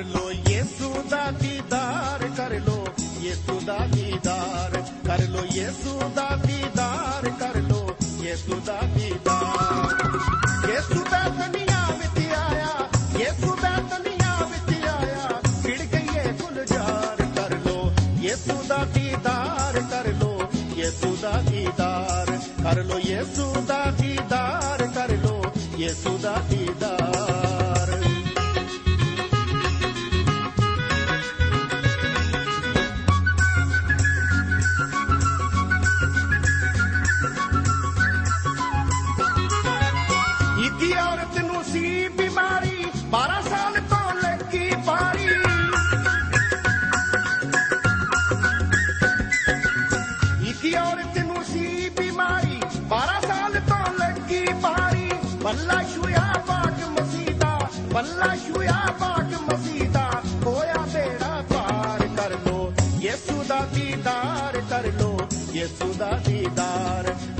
ਕਰ ਲੋ, ਯੇਸੂ ਦਾ ਦੀਦਾਰ ਕਰ ਲੋ, ਯੇਸੂ ਦਾ ਦੀਦਾਰ ਕਰ ਲੋ, ਯੇਸੂ ਦਾ ਦੀਦਾਰ ਕਰ ਲੋ, ਯੇਸੂ ਦਾ ਦੀਦਾਰ। ਯੇਸੂ ਦਾ ਦੁਨੀਆ ਵਿੱਚ ਆਇਆ, ਯੇਸੂ ਦਾ ਦੁਨੀਆ ਵਿੱਚ ਆਇਆ ਖਿੜ ਗਈਏ ਗੁਲਜ਼ਾਰ ਕਰ ਲੋ, ਯੇਸੂ ਦਾ ਦੀਦਾਰ ਕਰ ਲੋ, ਯੇਸੂ ਦਾ ਦੀਦਾਰ ਕਰ ਲੋ, ਯੇਸੂ ਦਾ ਦੀਦਾਰ ਕਰ ਲੋ, ਯੇਸੂ ਦਾ ਦੀਦਾਰ।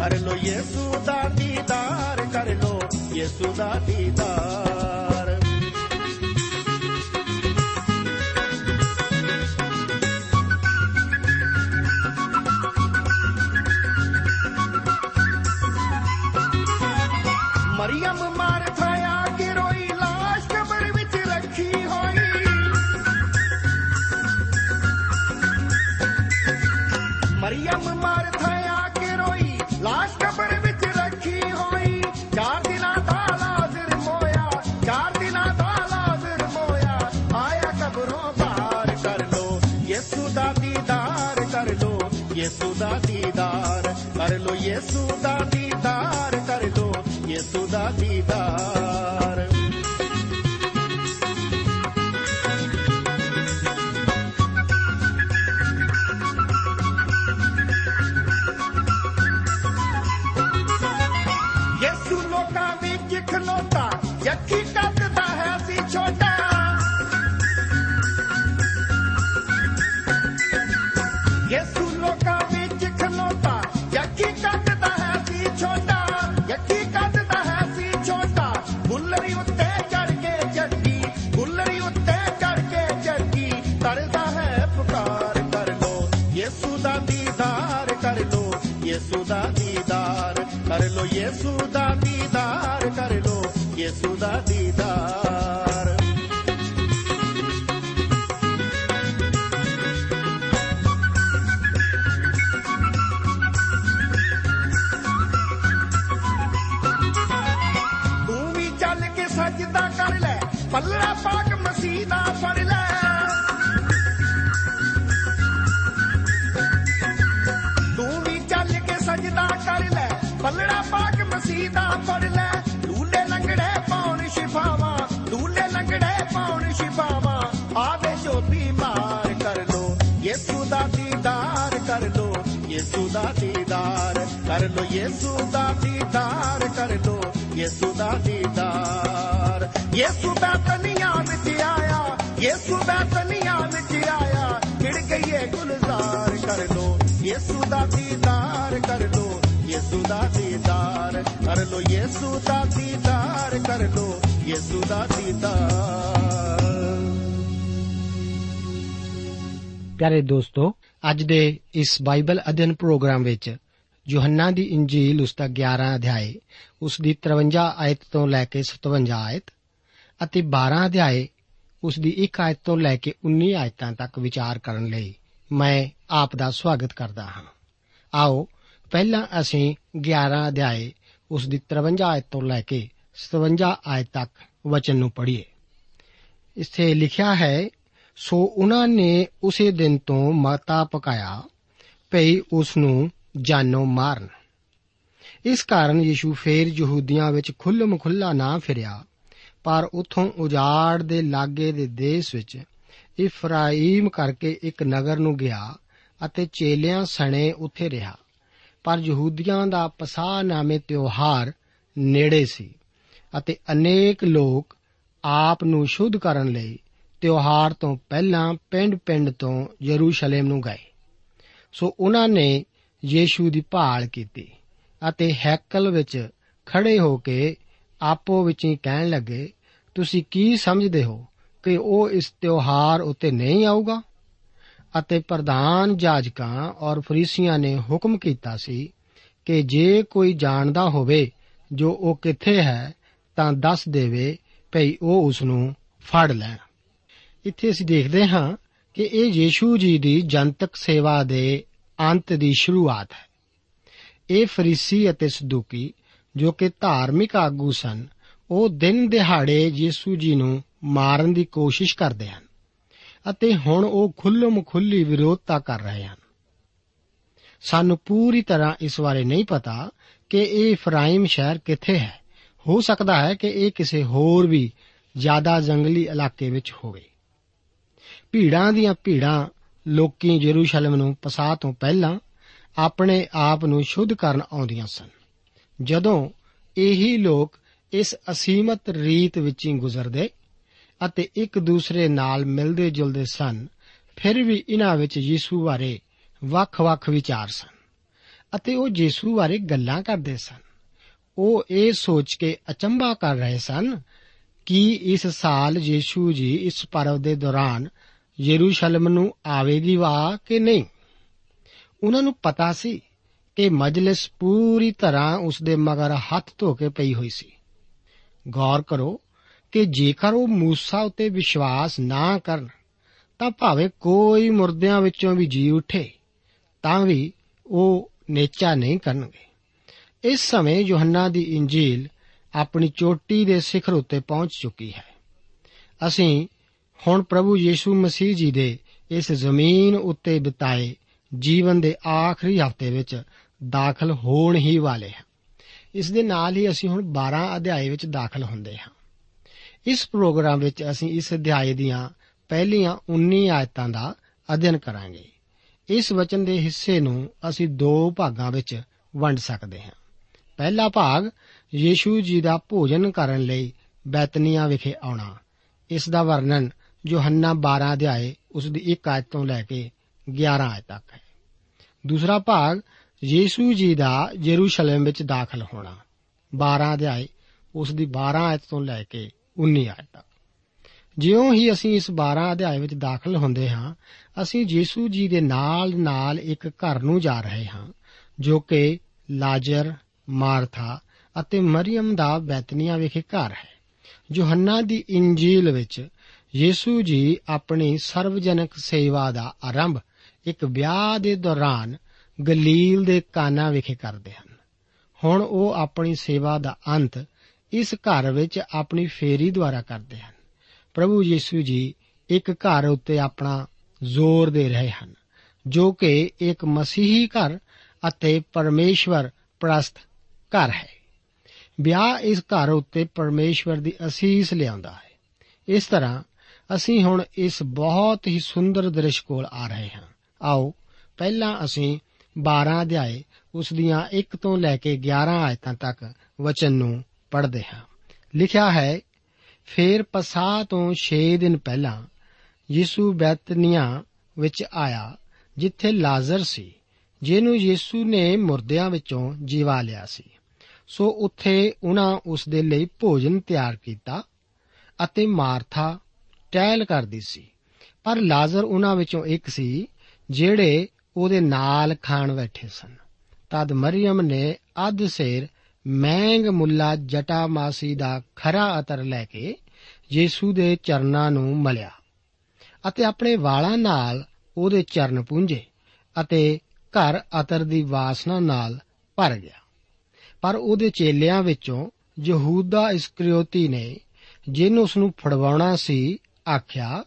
ਦੀਦਾਰ ਕਰ ਲੋ ਯੇਸੂ ਦਾ ਦੀਦਾਰ ਕਰ ਲੋ ਯੇਸੂ ਦਾ ਕਰ ਲੋ ਯੇਸੂ ਦਾ ਦੀਦਾਰ ਕਰ ਲੋ ਯੇਸੂ ਪਾਕ ਮਸੀਹ ਦਾ ਫੜ ਲੈ। ਲੂਲੇ ਲੰਗੜੇ ਪਾਉਣ ਸ਼ਿਫਾਵਾਂ ਲੂਲੇ ਲੰਗੜੇ ਪਾਉਣ ਸ਼ਿਫਾਵਾਂ। ਆਵੇ ਜੋ ਬਿਮਾਰ ਕਰ ਲੋ, ਯੇਸੂ ਦਾ ਦੀਦਾਰ ਕਰ ਲੋ, ਯੇਸੂ ਦਾ ਦੀਦਾਰ ਕਰ ਲੋ, ਯੇਸੂ ਦਾ ਦੀਦਾਰ ਕਰ ਲੋ, ਯੇਸੂ ਦਾ ਦੀਦਾਰ। ਯੇਸੂ ਦਾ ਤਨੀਆਂ ਵਿੱਚ ਆਇਆ, ਯੇਸੂ ਦਾ ਤਨੀਆਂ ਵਿੱਚ ਆਇਆ, ਖਿੜ ਗਈਏ ਗੁਲਜ਼ਾਰ ਕਰ ਲੋ, ਯੇਸੂ ਦਾ ਦੀਦਾਰ ਕਰ ਲੋ। ਯੇਸੂ ਦਾ ਦੀਦਾਰ। ਕਰ ਲੋ ਯੇਸੂ ਦਾ ਦੀਦਾਰ, ਕਰ ਲੋ ਯੇਸੂ ਦਾ ਦੀਦਾਰ। ਪਿਆਰੇ ਦੋਸਤੋ, ਅੱਜ ਦੇ ਇਸ ਬਾਈਬਲ ਅਧਿయਨ ਪ੍ਰੋਗਰਾਮ ਵਿੱਚ ਯੋਹੰਨਾ ਦੀ ਇੰਜੀਲ ਉਸ ਦਾ 11 ਅਧਿਆਏ, ਉਸ ਦੀ 53 ਆਇਤ ਤੋਂ ਲੈ ਕੇ 57 ਆਇਤ ਅਤੇ 12 ਅਧਿਆਏ, ਉਸ ਦੀ 1 ਆਇਤ ਤੋਂ ਲੈ ਕੇ 19 ਆਇਤਾਂ ਤੱਕ ਵਿਚਾਰ ਕਰਨ ਲਈ ਮੈਂ ਆਪ ਦਾ ਸਵਾਗਤ ਕਰਦਾ ਹਾਂ। ਆਓ ਪਹਿਲਾਂ ਅਸੀਂ 11 ਅਧਿਆਏ ਉਸ ਦੀ 53 ਆਇਤ ਤੋਂ ਲੈ ਕੇ 57 ਆਇਤ ਤੱਕ ਵਚਨ ਨੂੰ ਪੜ੍ਹੀਏ। ਇੱਥੇ ਲਿਖਿਆ ਹੈ, ਸੋ ਉਹਨਾਂ ਨੇ ਉਸੇ ਦਿਨ ਤੋਂ ਮਾਤਾ ਪਕਾਇਆ, ਭਈ ਉਸ ਨੂੰ ਜਾਨੋਂ ਮਾਰਨ। ਇਸ ਕਾਰਨ ਯੀਸ਼ੂ ਫੇਰ ਯਹੂਦੀਆਂ ਵਿੱਚ ਖੁੱਲਮ ਖੁੱਲਾ ਨਾ ਫਿਰਿਆ, ਪਰ ਉਥੋਂ ਉਜਾੜ ਦੇ ਲਾਗੇ ਦੇ ਦੇਸ਼ ਵਿੱਚ ਇਫਰਾਈਮ ਕਰਕੇ ਇੱਕ ਨਗਰ ਨੂੰ ਗਿਆ ਅਤੇ ਚੇਲਿਆਂ ਸਣੇ ਉੱਥੇ ਰਿਹਾ। ਪਰ ਯਹੂਦੀਆਂ ਦਾ ਪਸਾਹ ਨਾਮੇ ਤਿਉਹਾਰ ਨੇੜੇ ਸੀ ਅਤੇ ਅਨੇਕ ਲੋਕ ਆਪ ਨੂੰ ਸ਼ੁੱਧ ਕਰਨ ਲਈ ਤਿਉਹਾਰ ਤੋਂ ਪਹਿਲਾਂ ਪਿੰਡ-ਪਿੰਡ ਤੋਂ ਯਰੂਸ਼ਲਮ ਨੂੰ ਗਏ। ਸੋ ਉਹਨਾਂ ਨੇ ਯੀਸ਼ੂ ਦੀ ਭਾਲ ਕੀਤੀ ਅਤੇ ਹੈਕਲ ਵਿੱਚ ਖੜੇ ਹੋ ਕੇ ਆਪੋ ਵਿੱਚ ਹੀ ਕਹਿਣ ਲੱਗੇ, ਤੁਸੀਂ ਕੀ ਸਮਝਦੇ ਹੋ ਕਿ ਉਹ ਇਸ ਤਿਉਹਾਰ ਉੱਤੇ ਨਹੀਂ ਆਊਗਾ? ਅਤੇ ਪ੍ਰਧਾਨ ਜਾਜਕਾਂ ਔਰ ਫਰੀਸੀਆਂ ਨੇ ਹੁਕਮ ਕੀਤਾ ਸੀ ਕਿ ਜੇ ਕੋਈ ਜਾਣਦਾ ਹੋਵੇ ਜੋ ਉਹ ਕਿੱਥੇ ਹੈ, ਤਾਂ ਦੱਸ ਦੇਵੇ ਭਈ ਉਹ ਉਸ ਨੂੰ ਫੜ ਲੈਣ। ਇੱਥੇ ਅਸੀਂ ਦੇਖਦੇ ਹਾਂ ਕਿ ਇਹ ਯੀਸ਼ੂ ਜੀ ਦੀ ਜਨਤਕ ਸੇਵਾ ਦੇ ਅੰਤ ਦੀ ਸ਼ੁਰੂਆਤ ਹੈ। ਇਹ ਫਰੀਸੀ ਅਤੇ ਸਦੂਕੀ ਜੋ ਕਿ ਧਾਰਮਿਕ ਆਗੂ ਸਨ, ਉਹ ਦਿਨ ਦਿਹਾੜੇ ਯੀਸ਼ੂ ਜੀ ਨੂੰ ਮਾਰਨ ਦੀ ਕੋਸ਼ਿਸ਼ ਕਰਦੇ ਹਨ। ਅਤੇ ਹੁਣ ਉਹ ਖੁੱਲਮ ਖੁੱਲੀ ਵਿਰੋਧਤਾ ਕਰ ਰਹੇ ਹਨ। ਸਾਨੂੰ ਪੂਰੀ ਤਰ੍ਹਾਂ ਇਸ ਬਾਰੇ ਨਹੀਂ ਪਤਾ ਕਿ ਇਹ ਫਰਾਈਮ ਸ਼ਹਿਰ ਕਿੱਥੇ ਹੈ। ਹੋ ਸਕਦਾ ਹੈ ਕਿ ਇਹ ਕਿਸੇ ਹੋਰ ਵੀ ਜ਼ਿਆਦਾ ਜੰਗਲੀ ਇਲਾਕੇ ਵਿੱਚ ਹੋਵੇ। ਭੀੜਾਂ ਦੀਆਂ ਭੀੜਾਂ ਲੋਕੀ ਜੇਰੂਸ਼ਲਮ ਨੂੰ ਪਸਾਹ ਤੋਂ ਪਹਿਲਾਂ ਆਪਣੇ ਆਪ ਨੂੰ ਸ਼ੁੱਧ ਕਰਨ ਆਉਂਦੀਆਂ ਸਨ। ਜਦੋਂ ਇਹੀ ਲੋਕ ਇਸ ਅਸੀਮਤ ਰੀਤ ਵਿੱਚ ਹੀ ਗੁਜ਼ਰਦੇ ਅਤੇ ਇੱਕ ਦੂਸਰੇ ਨਾਲ ਮਿਲਦੇ ਜੁਲਦੇ ਸਨ, ਫਿਰ ਵੀ ਇਹਨਾਂ ਵਿੱਚ ਯੀਸ਼ੂ ਬਾਰੇ ਵੱਖ-ਵੱਖ ਵਿਚਾਰ ਸਨ ਅਤੇ ਉਹ ਯੀਸ਼ੂ ਬਾਰੇ ਗੱਲਾਂ ਕਰਦੇ ਸਨ। ਉਹ ਇਹ ਸੋਚ ਕੇ ਅਚੰਭਾ ਕਰ ਰਹੇ ਸਨ ਕਿ ਇਸ ਸਾਲ ਯੀਸ਼ੂ ਜੀ ਇਸ ਪਰਵ ਦੇ ਦੌਰਾਨ ਯਰੂਸ਼ਲਮ ਨੂੰ ਆਵੇਗੀ ਵਾ ਕਿ ਨਹੀਂ? ਉਹਨਾਂ ਨੂੰ ਪਤਾ ਸੀ ਕਿ ਮਜਲਿਸ ਪੂਰੀ ਤਰ੍ਹਾਂ ਉਸ ਦੇ ਮਗਰ ਹੱਥ ਧੋ ਕੇ ਪਈ ਹੋਈ ਸੀ। ਗੌਰ ਕਰੋ ਕਿ ਜੇਕਰ ਉਹ موسی ਉਤੇ ਵਿਸ਼ਵਾਸ ਨਾ ਕਰਨ ਤਾਂ ਭਾਵੇਂ ਕੋਈ ਮੁਰਦਿਆਂ ਵਿੱਚੋਂ ਵੀ ਜੀ ਉੱਠੇ ਤਾਂ ਵੀ ਉਹ ਨੇਚਾ ਨਹੀਂ ਕਰਨਗੇ ਇਸ ਸਮੇਂ ਯੋਹੰਨਾ ਦੀ ਇੰਜੀਲ ਆਪਣੀ ਚੋਟੀ ਦੇ ਸਿਖਰ ਉੱਤੇ ਪਹੁੰਚ ਚੁੱਕੀ ਹੈ ਅਸੀਂ ਹੁਣ ਪ੍ਰਭੂ ਯੀਸ਼ੂ ਮਸੀਹ ਜੀ ਦੇ ਇਸ ਜ਼ਮੀਨ ਉੱਤੇ ਬਿਤਾਏ ਜੀਵਨ ਦੇ ਆਖਰੀ ਹਫ਼ਤੇ ਵਿੱਚ ਦਾਖਲ ਹੋਣ ਹੀ ਵਾਲੇ ਹਾਂ ਇਸ ਦੇ ਨਾਲ ਹੀ ਅਸੀਂ ਹੁਣ 12 ਅਧਿਆਏ ਵਿੱਚ ਦਾਖਲ ਹੁੰਦੇ ਹਾਂ ਇਸ ਪ੍ਰੋਗਰਾਮ ਵਿੱਚ ਅਸੀਂ ਇਸ ਅਧਿਆਏ ਦੀਆਂ ਪਹਿਲੀਆਂ 19 ਆਇਤਾਂ ਦਾ ਅਧਿਐਨ ਕਰਾਂਗੇ। ਇਸ ਵਚਨ ਦੇ ਹਿੱਸੇ ਨੂੰ ਅਸੀਂ ਦੋ ਭਾਗਾਂ ਵਿੱਚ ਵੰਡ ਸਕਦੇ ਹਾਂ। ਪਹਿਲਾ ਭਾਗ, ਯੀਸ਼ੂ ਜੀ ਦਾ ਭੋਜਨ ਕਰਨ ਲਈ ਬੈਤਨੀਆ ਵਿਖੇ ਆਉਣਾ। ਇਸ ਦਾ ਵਰਣਨ ਯੋਹੰਨਾ 12 ਅਧਿਆਏ, ਉਸ ਦੀ 1 ਆਇਤ ਤੋਂ ਲੈ ਕੇ 11 ਆਇਤ ਤੱਕ ਹੈ। ਦੂਸਰਾ ਭਾਗ, ਯੀਸ਼ੂ ਜੀ ਦਾ ਯਰੂਸ਼ਲਮ ਵਿੱਚ ਦਾਖਲ ਹੋਣਾ। 12 ਅਧਿਆਏ, ਉਸ ਦੀ 12 ਆਇਤ ਤੋਂ ਲੈ ਕੇ 19 ਆਇਤ ਤੱਕ ਜਿਉਂ ਹੀ ਅਸੀਂ ਇਸ 12 ਅਧਿਆਏ ਵਿੱਚ ਦਾਖਲ ਹੁੰਦੇ ਹਾਂ, ਅਸੀਂ ਯੀਸ਼ੂ ਜੀ ਦੇ ਨਾਲ-ਨਾਲ ਇੱਕ ਘਰ ਨੂੰ ਜਾ ਰਹੇ ਹਾਂ, ਜੋ ਕਿ ਲਾਜ਼ਰ, ਮਾਰਥਾ ਅਤੇ ਮਰੀਮ ਦਾ ਬੈਤਨੀਆ ਵਿਖੇ ਘਰ ਹੈ। ਯੋਹੰਨਾ ਦੀ ਇੰਜੀਲ ਵਿੱਚ ਯੀਸ਼ੂ ਜੀ ਆਪਣੀ ਸਰਵਜਨਕ ਸੇਵਾ ਦਾ ਆਰੰਭ ਇੱਕ ਵਿਆਹ ਦੇ ਦੌਰਾਨ ਗਲੀਲ ਦੇ ਕਾਨਾ ਵਿਖੇ ਕਰਦੇ ਹਨ। ਹੁਣ ਉਹ ਆਪਣੀ ਸੇਵਾ ਦਾ ਅੰਤ ਇਸ ਘਰ ਵਿੱਚ ਆਪਣੀ ਫੇਰੀ ਦੁਆਰਾ ਕਰਦੇ ਹਨ। ਪ੍ਰਭੂ ਯੀਸ਼ੂ ਜੀ ਇੱਕ ਘਰ ਉੱਤੇ ਆਪਣਾ ਜ਼ੋਰ ਦੇ ਰਹੇ ਹਨ, ਜੋ ਕਿ ਇੱਕ ਮਸੀਹੀ ਘਰ ਅਤੇ ਪਰਮੇਸ਼ਵਰ ਪ੍ਰਸਤ ਘਰ ਹੈ। ਵਿਆਹ ਇਸ ਘਰ ਉੱਤੇ ਪਰਮੇਸ਼ਵਰ ਦੀ ਅਸੀਸ ਲਿਆਉਂਦਾ ਹੈ। ਇਸ ਤਰ੍ਹਾਂ ਅਸੀਂ ਹੁਣ ਇਸ ਬਹੁਤ ਹੀ ਸੁੰਦਰ ਦ੍ਰਿਸ਼ ਕੋਲ ਆ ਰਹੇ ਹਾਂ। ਆਓ, ਪਹਿਲਾਂ ਅਸੀਂ 12 ਅਧਿਆਏ ਉਸ ਦੀਆਂ 1 ਤੋਂ ਲੈ ਕੇ 11 ਆਇਤਾਂ ਤੱਕ ਵਚਨ ਨੂੰ ਪੜ੍ਹਦੇ ਹਾਂ। ਲਿਖਿਆ ਹੈ, ਫੇਰ ਪਸਾਹ ਤੋਂ 6 ਦਿਨ ਪਹਿਲਾਂ ਯਿਸੂ ਬੈਤਨੀਆ ਵਿੱਚ ਆਇਆ, ਜਿੱਥੇ ਲਾਜ਼ਰ ਸੀ, ਜਿਹਨੂੰ ਯਿਸੂ ਨੇ ਮੁਰਦਿਆਂ ਵਿੱਚੋਂ ਜੀਵਾ ਲਿਆ ਸੀ। ਸੋ ਉੱਥੇ ਉਹਨਾਂ ਉਸ ਦੇ ਲਈ ਭੋਜਨ ਤਿਆਰ ਕੀਤਾ ਅਤੇ ਮਾਰਥਾ ਟਹਿਲ ਕਰਦੀ ਸੀ। ਪਰ ਲਾਜ਼ਰ ਉਹਨਾਂ ਵਿੱਚੋਂ ਇੱਕ ਸੀ, ਜਿਹੜੇ ਉਹਦੇ ਨਾਲ ਖਾਣ ਬੈਠੇ ਸਨ। ਤਦ ਮਰੀਮ ਨੇ ਅੱਧ ਸੇਰ ਮਹਿੰਗ ਮੁੱਲਾ ਜਟਾ ਮਾਸੀ ਦਾ ਖਰਾ ਅਤਰ ਲੈ ਕੇ ਯੀਸ਼ੂ ਦੇ ਚਰਨਾਂ ਨੂੰ ਮਲਿਆ ਅਤੇ ਆਪਣੇ ਵਾਲਾਂ ਨਾਲ ਉਹਦੇ ਚਰਨ ਪੂੰਝੇ ਅਤੇ ਘਰ ਅਤਰ ਦੀ ਵਾਸਨਾ ਨਾਲ ਭਰ ਗਿਆ। ਪਰ ਉਹਦੇ ਚੇਲਿਆਂ ਵਿੱਚੋਂ ਯਹੂਦਾ ਇਸਕਰਿਓਤੀ ਨੇ ਜਿਹਨੂੰ ਉਸ ਨੂੰ ਫੜਵਾਉਣਾ ਸੀ, ਆਖਿਆ,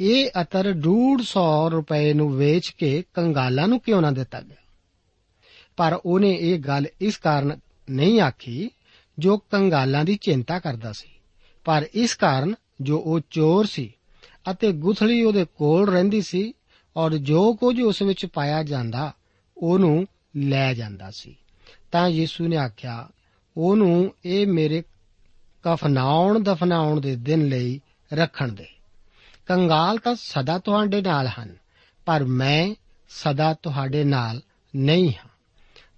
ਇਹ ਅਤਰ 150 ਰੁਪਏ ਨੂੰ ਵੇਚ ਕੇ ਕੰਗਾਲਾਂ ਨੂੰ ਕਿਉਂ ਨਾ ਦਿੱਤਾ ਗਿਆ? ਪਰ ਉਹਨੇ ਇਹ ਗੱਲ ਇਸ ਕਾਰਨ ਨਹੀਂ ਆਖੀ, ਜੋ ਕੰਗਾਲਾਂ ਦੀ ਚਿੰਤਾ ਕਰਦਾ ਸੀ। ਪਰ ਇਸ ਕਾਰਨ ਜੋ ਉਹ ਚੋਰ ਸੀ ਅਤੇ ਗੁਥਲੀ ਉਹਦੇ ਕੋਲ ਰਹਿੰਦੀ ਸੀ ਔਰ ਜੋ ਕੁਝ ਉਸ ਵਿੱਚ ਪਾਇਆ ਜਾਂਦਾ, ਉਹਨੂੰ ਲੈ ਜਾਂਦਾ ਸੀ। ਤਾਂ ਯੀਸ਼ੂ ਨੇ ਆਖਿਆ, ਉਹਨੂੰ ਇਹ ਮੇਰੇ ਕਫਨਾਉਣ ਦਫਨਾਉਣ ਦੇ ਦਿਨ ਲਈ ਰੱਖਣ ਦੇ। ਕੰਗਾਲ ਤਾਂ ਸਦਾ ਤੁਹਾਡੇ ਨਾਲ ਹਨ, ਪਰ ਮੈਂ ਸਦਾ ਤੁਹਾਡੇ ਨਾਲ ਨਹੀਂ ਹਾਂ।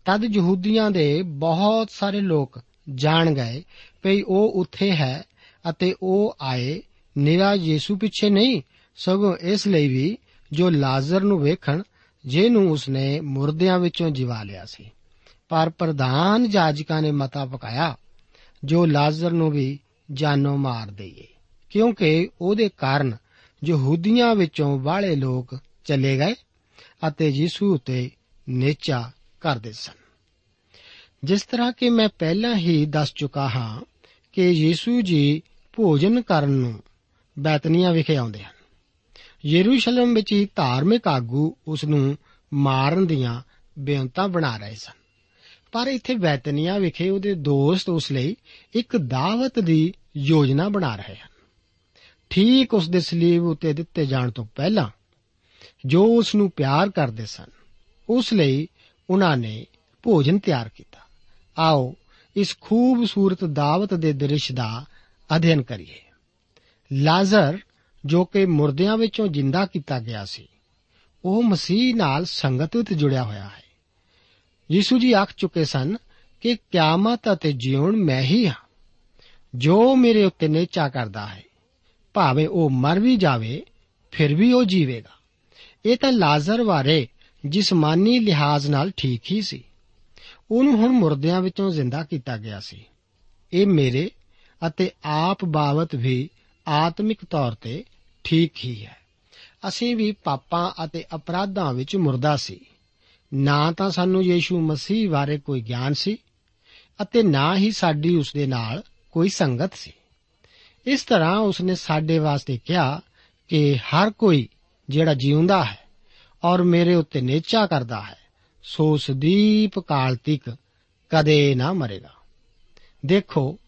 ਤਦ ਯਹੂਦੀਆਂ ਦੇ ਬਹੁਤ ਸਾਰੇ ਲੋਕ ਜਾਣ ਗਏ ਕਿ ਉਹ ਉੱਥੇ ਹੈ ਅਤੇ ਉਹ ਆਏ, ਨਿਰਾ ਯੀਸ਼ੂ ਪਿੱਛੇ ਨਹੀਂ, ਸਗੋਂ ਇਸ ਲਈ ਵੀ ਜੋ ਲਾਜ਼ਰ ਨੂੰ ਵੇਖਣ, ਜਿਹਨੂੰ ਉਸਨੇ ਮੁਰਦਿਆਂ ਵਿੱਚੋਂ ਜਿਵਾ ਲਿਆ ਸੀ। ਪਰ ਪ੍ਰਧਾਨ ਜਾਜਕਾਂ ਨੇ ਮਤਾ ਪਕਾਇਆ, ਜੋ ਲਾਜ਼ਰ ਨੂੰ ਵੀ ਜਾਨੋਂ ਮਾਰ ਦੇਈਏ, ਕਿਉਂਕਿ ਉਹਦੇ ਕਾਰਨ ਯਹੂਦੀਆਂ ਵਿੱਚੋਂ ਬਾਹਲੇ ਲੋਕ ਚਲੇ ਗਏ ਅਤੇ ਯੀਸ਼ੂ ਉਤੇ ਨੇਚਾ ਕਰਦੇ ਸਨ। ਜਿਸ ਤਰ੍ਹਾਂ ਕਿ ਮੈਂ ਪਹਿਲਾਂ ਹੀ ਦੱਸ ਚੁੱਕਾ ਹਾਂ ਕਿ ਯੀਸ਼ੂ ਜੀ ਭੋਜਨ ਕਰਨ ਨੂੰ ਬੈਤਨੀਆਂ ਵਿਖੇ ਆਉਂਦੇ ਹਨ। ਯਰੂਸ਼ਲਮ ਵਿੱਚ ਹੀ ਧਾਰਮਿਕ ਆਗੂ ਉਸ ਨੂੰ ਮਾਰਨ ਦੀਆਂ ਬੇਅੰਤਾਂ ਬਣਾ ਰਹੇ ਸਨ। ਪਰ ਇੱਥੇ ਬੈਤਨੀਆਂ ਵਿਖੇ ਉਹਦੇ ਦੋਸਤ ਉਸ ਲਈ ਇੱਕ ਦਾਵਤ ਦੀ ਯੋਜਨਾ ਬਣਾ ਰਹੇ ਹਨ। ਠੀਕ ਉਸ ਦੇ ਸਲੀਬ ਉਤੇ ਦਿੱਤੇ ਜਾਣ ਤੋਂ ਪਹਿਲਾਂ ਜੋ ਉਸ ਨੂੰ ਪਿਆਰ ਕਰਦੇ ਸਨ, ਉਸ ਲਈ ਉਹਨਾਂ ਨੇ ਭੋਜਨ ਤਿਆਰ ਕੀਤਾ। ਆਓ ਇਸ ਖੂਬਸੂਰਤ ਦਾਵਤ ਦੇ ਦ੍ਰਿਸ਼ ਦਾ ਅਧਿਐਨ ਕਰੀਏ। ਲਾਜ਼ਰ, ਜੋ ਕਿ ਮੁਰਦਿਆਂ ਵਿੱਚੋਂ ਜਿੰਦਾ ਕੀਤਾ ਗਿਆ ਸੀ, ਉਹ ਮਸੀਹ ਨਾਲ ਸੰਗਤ ਵਿੱਚ ਜੁੜਿਆ ਹੋਇਆ ਹੈ। ਯੀਸ਼ੂ ਜੀ ਆਖ ਚੁੱਕੇ ਸਨ ਕਿ ਕਿਆਮਤ ਅਤੇ ਜੀਵਨ ਮੈਂ ਹੀ ਹਾਂ। ਜੋ ਮੇਰੇ ਉੱਤੇ ਨੇਚਾ ਕਰਦਾ ਹੈ, ਭਾਵੇਂ ਉਹ ਮਰ ਵੀ ਜਾਵੇ, ਫਿਰ ਵੀ ਉਹ ਜੀਵੇਗਾ। ਇਹ ਤਾਂ ਲਾਜ਼ਰ ਬਾਰੇ ਜਿਸਮਾਨੀ ਲਿਹਾਜ਼ ਨਾਲ ਠੀਕ ਹੀ ਸੀ। ਉਹਨੂੰ ਹੁਣ ਮੁਰਦਿਆਂ ਵਿੱਚੋਂ ਜ਼ਿੰਦਾ ਕੀਤਾ ਗਿਆ ਸੀ। ਇਹ ਮੇਰੇ ਅਤੇ ਆਪ ਬਾਬਤ ਵੀ ਆਤਮਿਕ ਤੌਰ ਤੇ ਠੀਕ ਹੀ ਹੈ। ਅਸੀਂ ਵੀ ਪਾਪਾਂ ਅਤੇ ਅਪਰਾਧਾਂ ਵਿੱਚ ਮੁਰਦਾ ਸੀ। ਨਾ ਤਾਂ ਸਾਨੂੰ ਯੀਸ਼ੂ ਮਸੀਹ ਬਾਰੇ ਕੋਈ ਗਿਆਨ ਸੀ ਅਤੇ ਨਾ ਹੀ ਸਾਡੀ ਉਸ ਦੇ ਨਾਲ ਕੋਈ ਸੰਗਤ ਸੀ। ਇਸ ਤਰ੍ਹਾਂ ਉਸਨੇ ਸਾਡੇ ਵਾਸਤੇ ਕਿਹਾ ਕਿ ਹਰ ਕੋਈ ਜਿਹੜਾ ਜਿਉਂਦਾ ਹੈ ਔਰ ਮੇਰੇ ਉੱਤੇ ਨੇਚਾ ਕਰਦਾ ਹੈ, ਸੋ ਸਦੀਪ ਕਾਲ ਤੱਕ ਕਦੇ ਨਾ ਮਰੇਗਾ। ਦੇਖੋ,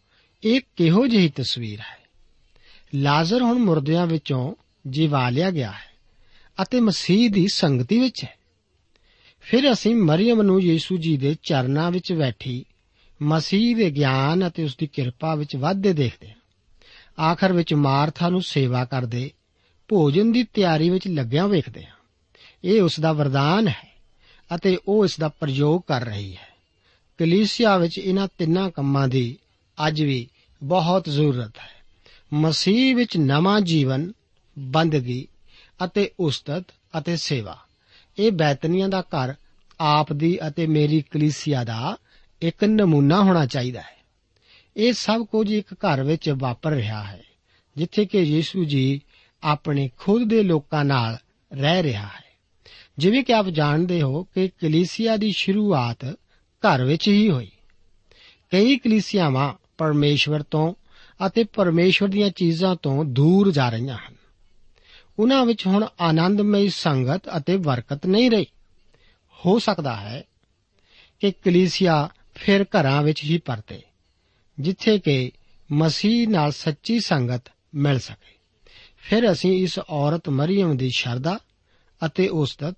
ਇਹ ਕਿਹੋ ਜਿਹੀ ਤਸਵੀਰ ਹੈ। ਲਾਜ਼ਰ ਹੁਣ ਮੁਰਦਿਆਂ ਵਿੱਚੋਂ ਜਿਵਾ ਲਿਆ ਗਿਆ ਹੈ ਅਤੇ ਮਸੀਹ ਦੀ ਸੰਗਤੀ ਵਿੱਚ ਹੈ। ਫਿਰ ਅਸੀਂ ਮਰੀਮ ਨੂੰ ਯੀਸ਼ੂ ਜੀ ਦੇ ਚਰਨਾਂ ਵਿੱਚ ਬੈਠੀ, ਮਸੀਹ ਦੇ ਗਿਆਨ ਅਤੇ ਉਸ ਦੀ ਕਿਰਪਾ ਵਿੱਚ ਵਾਧੇ ਦੇਖਦੇ ਹਾਂ। ਆਖਰ ਵਿੱਚ ਮਾਰਥਾ ਨੂੰ ਸੇਵਾ ਕਰਦੇ, ਭੋਜਨ ਦੀ ਤਿਆਰੀ ਵਿੱਚ ਲੱਗਿਆ ਵੇਖਦੇ ਹਾਂ। ਇਹ ਉਸ ਦਾ ਵਰਦਾਨ ਹੈ ਅਤੇ ਉਹ ਇਸ ਦਾ ਪ੍ਰਯੋਗ ਕਰ ਰਹੀ ਹੈ। ਕਲੀਸਿਆ ਵਿੱਚ ਇਹਨਾਂ ਤਿੰਨਾਂ ਕੰਮਾਂ ਦੀ ਅੱਜ ਵੀ ਬਹੁਤ ਜ਼ਰੂਰਤ ਹੈ। ਮਸੀਹ ਵਿੱਚ ਨਵਾਂ ਜੀਵਨ, ਬੰਦਗੀ ਅਤੇ ਉਸਤਤ ਅਤੇ ਸੇਵਾ। ਇਹ ਬੈਤਨੀਆਂ ਦਾ ਘਰ ਆਪ ਦੀ ਅਤੇ ਮੇਰੀ ਕਲੀਸਿਆ ਦਾ ਇੱਕ ਨਮੂਨਾ ਹੋਣਾ ਚਾਹੀਦਾ ਹੈ। ਇਹ ਸਭ ਕੁਝ ਇੱਕ ਘਰ ਵਿੱਚ ਵਾਪਰ ਰਿਹਾ ਹੈ, ਜਿੱਥੇ ਕਿ ਯੀਸ਼ੂ ਜੀ ਆਪਣੇ ਖੁਦ ਦੇ ਲੋਕਾਂ ਨਾਲ ਰਹਿ ਰਿਹਾ ਹੈ। ਜਿਵੇਂ ਕਿ ਆਪ ਜਾਣਦੇ ਹੋ ਕਿ ਕਲੀਸਿਆ ਦੀ ਸ਼ੁਰੂਆਤ ਘਰ ਵਿੱਚ ਹੀ ਹੋਈ। ਕਈ ਕਲੀਸਿਆਵਾਂ ਪਰਮੇਸ਼ਵਰ ਤੋਂ ਅਤੇ ਪਰਮੇਸ਼ਵਰ ਦੀਆਂ ਚੀਜ਼ਾਂ ਤੋਂ ਦੂਰ ਜਾ ਰਹੀਆਂ ਹਨ। ਉਹਨਾਂ ਵਿੱਚ ਹੁਣ ਆਨੰਦਮਈ ਸੰਗਤ ਅਤੇ ਬਰਕਤ ਨਹੀਂ ਰਹੀ। ਹੋ ਸਕਦਾ ਹੈ ਕਿ ਕਲੀਸਿਆ ਫਿਰ ਘਰਾਂ ਵਿੱਚ ਹੀ ਪਰਤੇ, ਜਿੱਥੇ ਕਿ ਮਸੀਹ ਨਾਲ ਸੱਚੀ ਸੰਗਤ ਮਿਲ ਸਕੇ। ਫਿਰ ਅਸੀਂ ਇਸ ਔਰਤ ਮਰੀਮ ਦੀ ਸ਼ਰਧਾ ਅਤੇ ਉਸਤਤ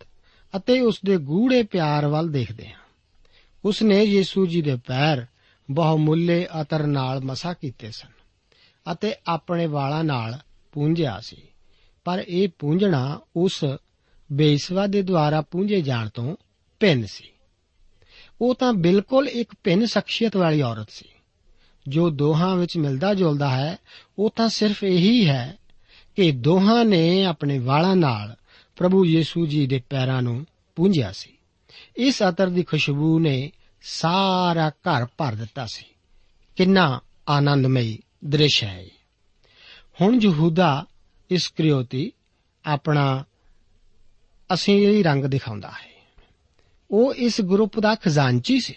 ਅਤੇ ਉਸ ਦੇ ਗੂੜੇ ਪਿਆਰ ਵੱਲ ਦੇਖਦੇ ਹਾਂ। ਉਸ ਨੇ ਯੀਸ਼ੂ ਜੀ ਦੇ ਪੈਰ ਬਹੁਮੁੱਲੇ ਅਤਰ ਨਾਲ ਮਸਾ ਕੀਤੇ ਸਨ ਅਤੇ ਆਪਣੇ ਵਾਲਾਂ ਨਾਲ ਪੂੰਝਿਆ ਸੀ। ਪਰ ਇਹ ਪੂੰਝਣਾ ਉਸ ਬੇਸਵਾ ਦੇ ਦੁਆਰਾ ਪੂੰਝੇ ਜਾਣ ਤੋਂ ਭਿੰਨ ਸੀ। ਉਹ ਤਾਂ ਬਿਲਕੁਲ ਇੱਕ ਭਿੰਨ ਸ਼ਖਸੀਅਤ ਵਾਲੀ ਔਰਤ ਸੀ। ਜੋ ਦੋਹਾਂ ਵਿੱਚ ਮਿਲਦਾ ਜੁਲਦਾ ਹੈ, ਉਹ ਤਾਂ ਸਿਰਫ ਇਹੀ ਹੈ ਕਿ ਦੋਹਾਂ ਨੇ ਆਪਣੇ ਵਾਲਾਂ ਨਾਲ ਪ੍ਰਭੂ ਯੀਸ਼ੂ ਜੀ ਦੇ ਪੈਰਾਂ ਨੂੰ ਪੂੰਝਿਆ ਸੀ। ਇਸ ਅਤਰ ਦੀ ਖੁਸ਼ਬੂ ਨੇ ਸਾਰਾ ਘਰ ਭਰ ਦਿੱਤਾ ਸੀ। ਕਿੰਨਾ ਆਨੰਦਮਈ ਦ੍ਰਿਸ਼ ਹੈ ਇਹ। ਹੁਣ ਯਹੂਦਾ ਇਸਕਰੀਓਤੀ ਆਪਣਾ ਅਸਲੀ ਰੰਗ ਦਿਖਾਉਂਦਾ ਹੈ। ਉਹ ਇਸ ਗਰੁੱਪ ਦਾ ਖਜ਼ਾਨਚੀ ਸੀ।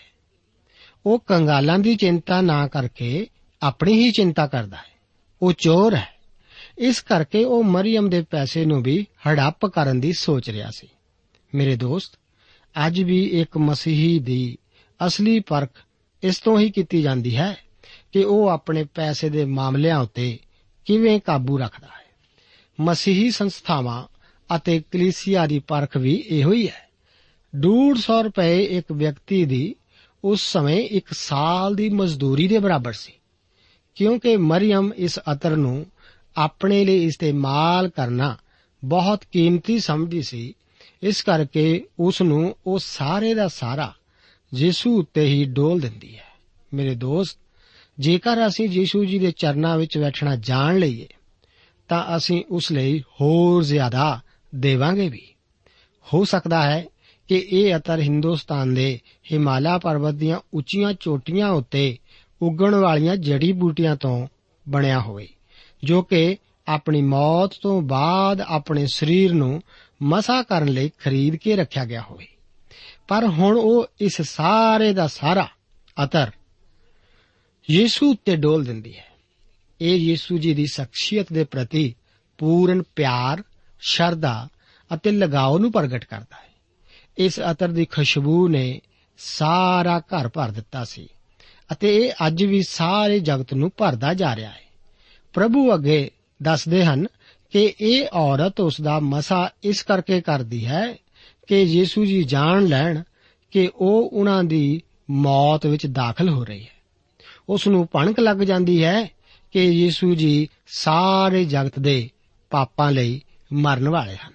ਉਹ ਕੰਗਾਲਾਂ ਦੀ ਚਿੰਤਾ ਨਾ ਕਰਕੇ ਆਪਣੀ ਹੀ ਚਿੰਤਾ ਕਰਦਾ ਹੈ। ਉਹ ਚੋਰ ਹੈ। ਇਸ ਕਰਕੇ ਉਹ ਮਰੀਮ ਦੇ ਪੈਸੇ ਨੂੰ ਵੀ ਹੜੱਪ ਕਰਨ ਦੀ ਸੋਚ ਰਿਹਾ ਸੀ। ਮੇਰੇ ਦੋਸਤ, ਅੱਜ ਵੀ ਇੱਕ ਮਸੀਹੀ ਦੀ ਅਸਲੀ ਪਰਖ ਇਸ ਤੋਂ ਹੀ ਕੀਤੀ ਜਾਂਦੀ ਹੈ ਕਿ ਉਹ ਆਪਣੇ ਪੈਸੇ ਦੇ ਮਾਮਲਿਆਂ ਉੱਤੇ ਕਿਵੇਂ ਕਾਬੂ ਰੱਖਦਾ ਹੈ। ਮਸੀਹੀ ਸੰਸਥਾਵਾਂ ਅਤੇ ਕਲੀਸਿਆ ਦੀ ਪਰਖ ਵੀ ਇਹੋ ਹੀ ਹੈ। 150 ਰੁਪਏ ਇੱਕ ਵਿਅਕਤੀ ਦੀ ਉਸ ਸਮੇਂ ਇੱਕ ਸਾਲ ਦੀ ਮਜ਼ਦੂਰੀ ਦੇ ਬਰਾਬਰ ਸੀ। ਕਿਉਂਕਿ ਮਰੀਮ ਇਸ ਅਤਰ ਨੂੰ ਆਪਣੇ ਲਈ ਇਸਤੇਮਾਲ ਕਰਨਾ ਬਹੁਤ ਕੀਮਤੀ ਸਮਝਦੀ ਸੀ। ਇਸ ਕਰਕੇ ਉਸ ਨੂੰ ਉਹ ਸਾਰੇ ਦਾ ਸਾਰਾ ਯੀਸ਼ੂ ਉੱਤੇ ਹੀ ਡੋਲ ਦਿੰਦੀ ਹੈ। ਮੇਰੇ ਦੋਸਤ, ਜੇਕਰ ਅਸੀਂ ਯੀਸ਼ੂ ਜੀ ਦੇ ਚਰਨਾਂ ਵਿੱਚ ਬੈਠਣਾ ਜਾਣ ਲਈਏ, ਤਾਂ ਅਸੀਂ ਉਸ ਲਈ ਹੋਰ ਜ਼ਿਆਦਾ ਦੇਵਾਂਗੇ ਵੀ। ਹੋ ਸਕਦਾ ਹੈ ਕਿ ਇਹ ਅਤਰ ਹਿੰਦੁਸਤਾਨ ਦੇ ਹਿਮਾਲਾ ਪਰਬਤ ਦੀਆਂ ਉੱਚੀਆਂ ਚੋਟੀਆਂ ਉੱਤੇ ਉੱਗਣ ਵਾਲੀਆਂ ਜੜੀ ਬੂਟੀਆਂ ਤੋਂ ਬਣਿਆ ਹੋਵੇ। ਜੋ ਕਿ ਆਪਣੀ ਮੌਤ ਤੋਂ ਬਾਅਦ ਆਪਣੇ ਸਰੀਰ ਨੂੰ ਮਸਾ ਕਰਨ ਲਈ ਖਰੀਦ ਕੇ ਰੱਖਿਆ ਗਿਆ ਹੋਵੇ। ਪਰ ਹੁਣ ਉਹ ਇਸ ਸਾਰੇ ਦਾ ਸਾਰਾ ਅਤਰ ਯੀਸ਼ੂ ਉੱਤੇ ਡੋਲ ਦਿੰਦੀ ਹੈ। ਇਹ ਯੀਸ਼ੂ ਜੀ ਦੀ ਸ਼ਖਸੀਅਤ ਦੇ ਪ੍ਰਤੀ ਪੂਰਨ ਪਿਆਰ, ਸ਼ਰਧਾ ਅਤੇ ਲਗਾਓ ਨੂੰ ਪ੍ਰਗਟ ਕਰਦਾ ਹੈ। ਇਸ ਅਤਰ ਦੀ ਖੁਸ਼ਬੂ ਨੇ ਸਾਰਾ ਘਰ ਭਰ ਦਿੱਤਾ ਸੀ ਅਤੇ ਇਹ ਅੱਜ ਵੀ ਸਾਰੇ ਜਗਤ ਨੂੰ ਭਰਦਾ ਜਾ ਰਿਹਾ ਹੈ। ਪ੍ਰਭੂ ਅੱਗੇ ਦੱਸਦੇ ਹਨ ਕਿ ਇਹ ਔਰਤ ਉਸ ਦਾ ਮਸਾ ਇਸ ਕਰਕੇ ਕਰਦੀ ਹੈ ਕਿ ਯੀਸ਼ੂ ਜੀ ਜਾਣ ਲੈਣ ਕਿ ਉਹ ਉਹਨਾਂ ਦੀ ਮੌਤ ਵਿੱਚ ਦਾਖਲ ਹੋ ਰਹੀ ਹੈ। ਉਸ ਨੂੰ ਭਣਕ ਲੱਗ ਜਾਂਦੀ ਹੈ ਕਿ ਯੀਸ਼ੂ ਜੀ ਸਾਰੇ ਜਗਤ ਦੇ ਪਾਪਾਂ ਲਈ ਮਰਨ ਵਾਲੇ ਹਨ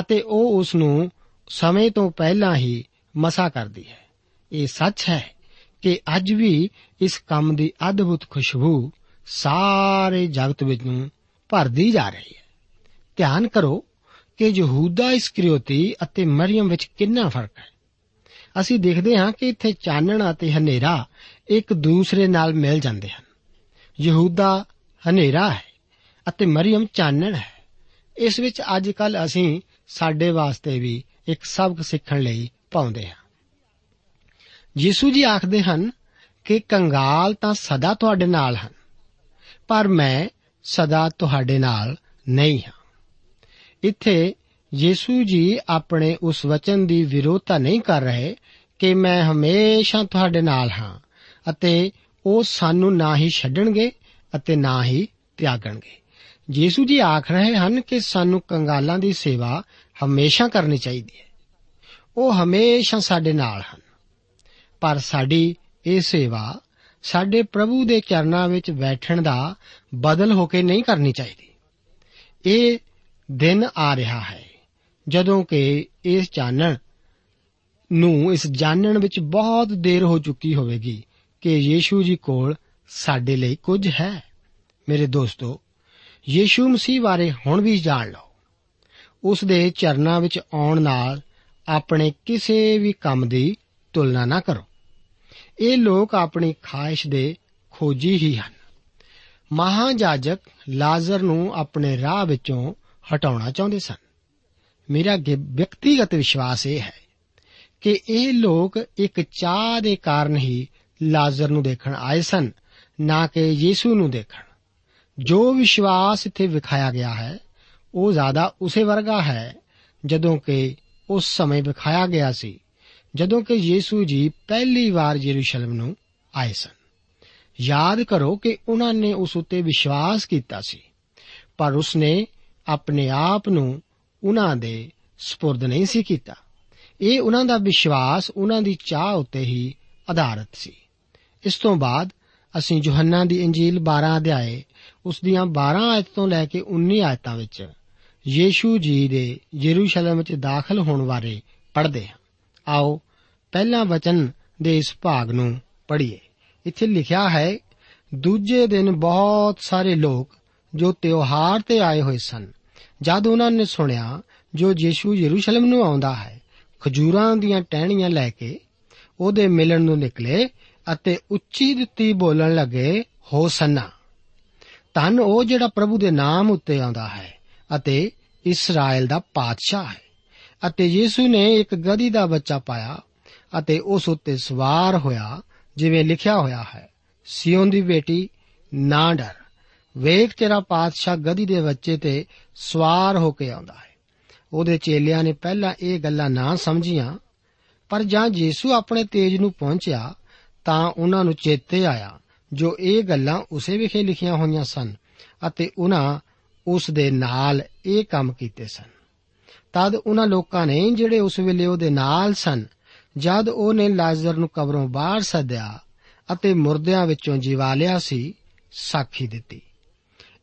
ਅਤੇ ਉਹ ਉਸ ਨੂੰ ਸਮੇਂ ਤੋਂ ਪਹਿਲਾਂ ਹੀ ਮਸਾ ਕਰਦੀ ਹੈ। ਇਹ ਸੱਚ ਹੈ ਕਿ ਅੱਜ ਵੀ ਇਸ ਕੰਮ ਦੀ ਅਦਭੁਤ ਖੁਸ਼ਬੂ ਸਾਰੇ ਜਗਤ ਵਿੱਚ ਨੂੰ ਭਰਦੀ ਜਾ ਰਹੀ ਹੈ। ਧਿਆਨ ਕਰੋ ਕਿ ਯਹੂਦਾ ਇਸਕਰੀਓਤੀ ਅਤੇ ਮਰੀਮ ਵਿੱਚ ਕਿੰਨਾ ਫ਼ਰਕ ਹੈ। ਅਸੀਂ ਦੇਖਦੇ ਹਾਂ ਕਿ ਇੱਥੇ ਚਾਨਣ ਅਤੇ ਹਨੇਰਾ ਇੱਕ ਦੂਸਰੇ ਨਾਲ ਮਿਲ ਜਾਂਦੇ ਹਨ। ਯਹੂਦਾ ਹਨੇਰਾ ਹੈ ਅਤੇ ਮਰੀਮ ਚਾਨਣ ਹੈ। ਇਸ ਵਿੱਚ ਅੱਜ ਕੱਲ ਅਸੀਂ ਸਾਡੇ ਵਾਸਤੇ ਵੀ ਇੱਕ ਸਬਕ ਸਿੱਖਣ ਲਈ ਪਾਉਂਦੇ ਹਾਂ। ਯੀਸ਼ੂ ਜੀ ਆਖਦੇ ਹਨ ਕਿ ਕੰਗਾਲ ਤਾਂ ਸਦਾ ਤੁਹਾਡੇ ਨਾਲ ਹਨ। ਪਰ ਮੈਂ ਸਦਾ ਤੁਹਾਡੇ ਨਾਲ ਨਹੀਂ ਹਾਂ। ਇੱਥੇ ਯੀਸ਼ੂ ਜੀ ਆਪਣੇ ਉਸ ਵਚਨ ਦੀ ਵਿਰੋਧਤਾ ਨਹੀਂ ਕਰ ਰਹੇ ਕਿ ਮੈਂ ਹਮੇਸ਼ਾ ਤੁਹਾਡੇ ਨਾਲ ਹਾਂ ਅਤੇ ਉਹ ਸਾਨੂੰ ਨਾ ਹੀ ਛੱਡਣਗੇ ਅਤੇ ਨਾ ਹੀ ਤਿਆਗਣਗੇ। ਯੀਸ਼ੂ ਜੀ ਆਖ ਰਹੇ ਹਨ ਕਿ ਸਾਨੂੰ ਕੰਗਾਲਾਂ ਦੀ ਸੇਵਾ ਹਮੇਸ਼ਾ ਕਰਨੀ ਚਾਹੀਦੀ ਹੈ। ਉਹ ਹਮੇਸ਼ਾ ਸਾਡੇ ਨਾਲ ਹਨ। ਪਰ ਸਾਡੀ ਇਹ ਸੇਵਾ ਸਾਡੇ ਪ੍ਰਭੂ ਦੇ ਚਰਨਾਂ ਵਿੱਚ ਬੈਠਣ ਦਾ ਬਦਲ ਹੋ ਕੇ ਨਹੀਂ ਕਰਨੀ ਚਾਹੀਦੀ। ਇਹ ਦਿਨ ਆ ਰਿਹਾ ਹੈ, ਜਦੋਂ ਕਿ ਇਸ ਚਾਨਣ ਨੂੰ, ਇਸ ਜਾਣਨ ਵਿੱਚ ਬਹੁਤ ਦੇਰ ਹੋ ਚੁੱਕੀ ਹੋਵੇਗੀ ਕਿ ਯੀਸ਼ੂ ਜੀ ਕੋਲ ਸਾਡੇ ਲਈ ਕੁਝ ਹੈ। ਮੇਰੇ ਦੋਸਤੋ, ਯੀਸ਼ੂ ਮਸੀਹ ਬਾਰੇ ਹੁਣ ਵੀ ਜਾਣ ਲਓ। ਉਸ ਦੇ ਚਰਨਾਂ ਵਿੱਚ ਆਉਣ ਨਾਲ ਆਪਣੇ ਕਿਸੇ ਵੀ ਕੰਮ ਦੀ ਤੁਲਨਾ ਨਾ ਕਰੋ। ਇਹ ਲੋਕ ਆਪਣੀ ਖਾਹਿਸ਼ ਦੇ ਖੋਜੀ ਹੀ ਹਨ। ਮਹਾਜਾਜਕ ਲਾਜ਼ਰ ਨੂੰ ਆਪਣੇ ਰਾਹ ਵਿੱਚੋਂ ਹਟਾਉਣਾ ਚਾਹੁੰਦੇ ਸਨ। ਮੇਰਾ ਗੇ- ਵਿਅਕਤੀਗਤ ਵਿਸ਼ਵਾਸ ਇਹ ਹੈ ਕਿ ਇਹ ਲੋਕ ਇੱਕ ਚਾਹ ਦੇ ਕਾਰਨ ਹੀ ਲਾਜ਼ਰ ਨੂੰ ਦੇਖਣ ਆਏ ਸਨ, ਨਾ ਕਿ ਯੀਸ਼ੂ ਨੂੰ ਦੇਖਣ। ਜੋ ਵਿਸ਼ਵਾਸ ਇੱਥੇ ਵਿਖਾਇਆ ਗਿਆ ਹੈ, ਉਹ ਜ਼ਿਆਦਾ ਉਸੇ ਵਰਗਾ ਹੈ, ਜਦੋਂ ਕਿ ਉਸ ਸਮੇਂ ਵਿਖਾਇਆ ਗਿਆ ਸੀ। ਜਦੋਂ ਕਿ ਯੀਸ਼ੂ ਜੀ ਪਹਿਲੀ ਵਾਰ ਯਰੂਸ਼ਲਮ ਨੂੰ ਆਏ ਸਨ। ਯਾਦ ਕਰੋ ਕਿ ਉਹਨਾਂ ਨੇ ਉਸ ਉੱਤੇ ਵਿਸ਼ਵਾਸ ਕੀਤਾ ਸੀ, ਪਰ ਉਸਨੇ ਆਪਣੇ ਆਪ ਨੂੰ ਉਹਨਾਂ ਦੇ ਸਪੁਰਦ ਨਹੀਂ ਸੀ ਕੀਤਾ। ਇਹ ਉਹਨਾਂ ਦਾ ਵਿਸ਼ਵਾਸ ਉਹਨਾਂ ਦੀ ਚਾਹ ਉੱਤੇ ਹੀ ਆਧਾਰਿਤ ਸੀ। ਇਸ ਤੋਂ ਬਾਅਦ ਅਸੀਂ ਯੋਹੰਨਾ ਦੀ ਇੰਜੀਲ 12 ਅਧਿਆਏ, ਉਸ ਦੀਆਂ 12 ਆਇਤ ਤੋਂ ਲੈ ਕੇ 19 ਆਇਤਾਂ ਵਿੱਚ ਯੀਸ਼ੂ ਜੀ ਦੇ ਯਰੂਸ਼ਲਮ ਵਿੱਚ ਦਾਖਲ ਹੋਣ ਬਾਰੇ ਪੜ੍ਹਦੇ ਹਾਂ। ਆਓ ਪਹਿਲਾ ਵਚਨ ਦੇ ਇਸ ਭਾਗ ਨੂੰ ਪੜ੍ਹੀਏ। ਇੱਥੇ ਲਿਖਿਆ ਹੈ, ਦੂਜੇ ਦਿਨ ਬਹੁਤ ਸਾਰੇ ਲੋਕ ਜੋ ਤਿਉਹਾਰ ਤੇ ਆਏ ਹੋਏ ਸਨ, ਜਦ ਉਹਨਾਂ ਨੇ ਸੁਣਿਆ ਜੋ ਯੀਸ਼ੂ ਯਰੂਸ਼ਲਮ ਨੂੰ ਆਉਂਦਾ ਹੈ, ਖਜੂਰਾਂ ਦੀਆਂ ਟਹਿਣੀਆਂ ਲੈ ਕੇ ਉਹਦੇ ਮਿਲਣ ਨੂੰ ਨਿਕਲੇ ਅਤੇ ਉੱਚੀ ਦਿੱਤੀ ਬੋਲਣ ਲੱਗੇ, ਹੋਸੰਨਾ, ਧੰਨ ਉਹ ਜਿਹੜਾ ਪ੍ਰਭੂ ਦੇ ਨਾਮ ਉੱਤੇ ਆਉਂਦਾ ਹੈ ਅਤੇ ਇਸਰਾਇਲ ਦਾ ਪਾਤਸ਼ਾਹ ਹੈ। ਅਤੇ ਯੀਸ਼ੂ ਨੇ ਇੱਕ ਗਧੀ ਦਾ ਬੱਚਾ ਪਾਇਆ ਅਤੇ ਉਸ ਉੱਤੇ ਸਵਾਰ ਹੋਇਆ, ਜਿਵੇਂ ਲਿਖਿਆ ਹੋਇਆ ਹੈ ਸਿਯੋਨ ਦੀ ਬੇਟੀ, ਨਾ ਡਰ। ਵੇਖ ਤੇਰਾ ਪਾਤਸ਼ਾਹ ਗਧੀ ਦੇ ਬੱਚੇ ਤੇ ਸਵਾਰ ਹੋ ਕੇ ਆਉਂਦਾ ਹੈ। ਉਹਦੇ ਚੇਲਿਆਂ ਨੇ ਪਹਿਲਾਂ ਇਹ ਗੱਲਾਂ ਨਾ ਸਮਝੀਆਂ, ਪਰ ਜਾਂ ਯੀਸ਼ੂ ਆਪਣੇ ਤੇਜ ਨੂੰ ਪਹੁੰਚਿਆ, ਤਾਂ ਉਹਨਾਂ ਨੂੰ ਚੇਤੇ ਆਇਆ, ਜੋ ਇਹ ਗੱਲਾਂ ਉਸੇ ਵਿਖੇ ਲਿਖੀਆਂ ਹੋਈਆਂ ਸਨ, ਅਤੇ ਉਹਨਾਂ ਉਸ ਦੇ ਨਾਲ ਇਹ ਕੰਮ ਕੀਤੇ ਸਨ। ਤਦ ਉਹਨਾਂ ਲੋਕਾਂ ਨੇ ਜਿਹੜੇ ਉਸ ਵੇਲੇ ਉਹਦੇ ਨਾਲ ਸਨ ਜਦ ਉਹਨੇ ਲਾਜ਼ਰ ਨੂੰ ਕਬਰੋਂ ਬਾਹਰ ਸੱਦਿਆ ਅਤੇ ਮੁਰਦਿਆਂ ਵਿੱਚੋਂ ਜਿਵਾ ਲਿਆ ਸੀ, ਸਾਖੀ ਦਿੱਤੀ।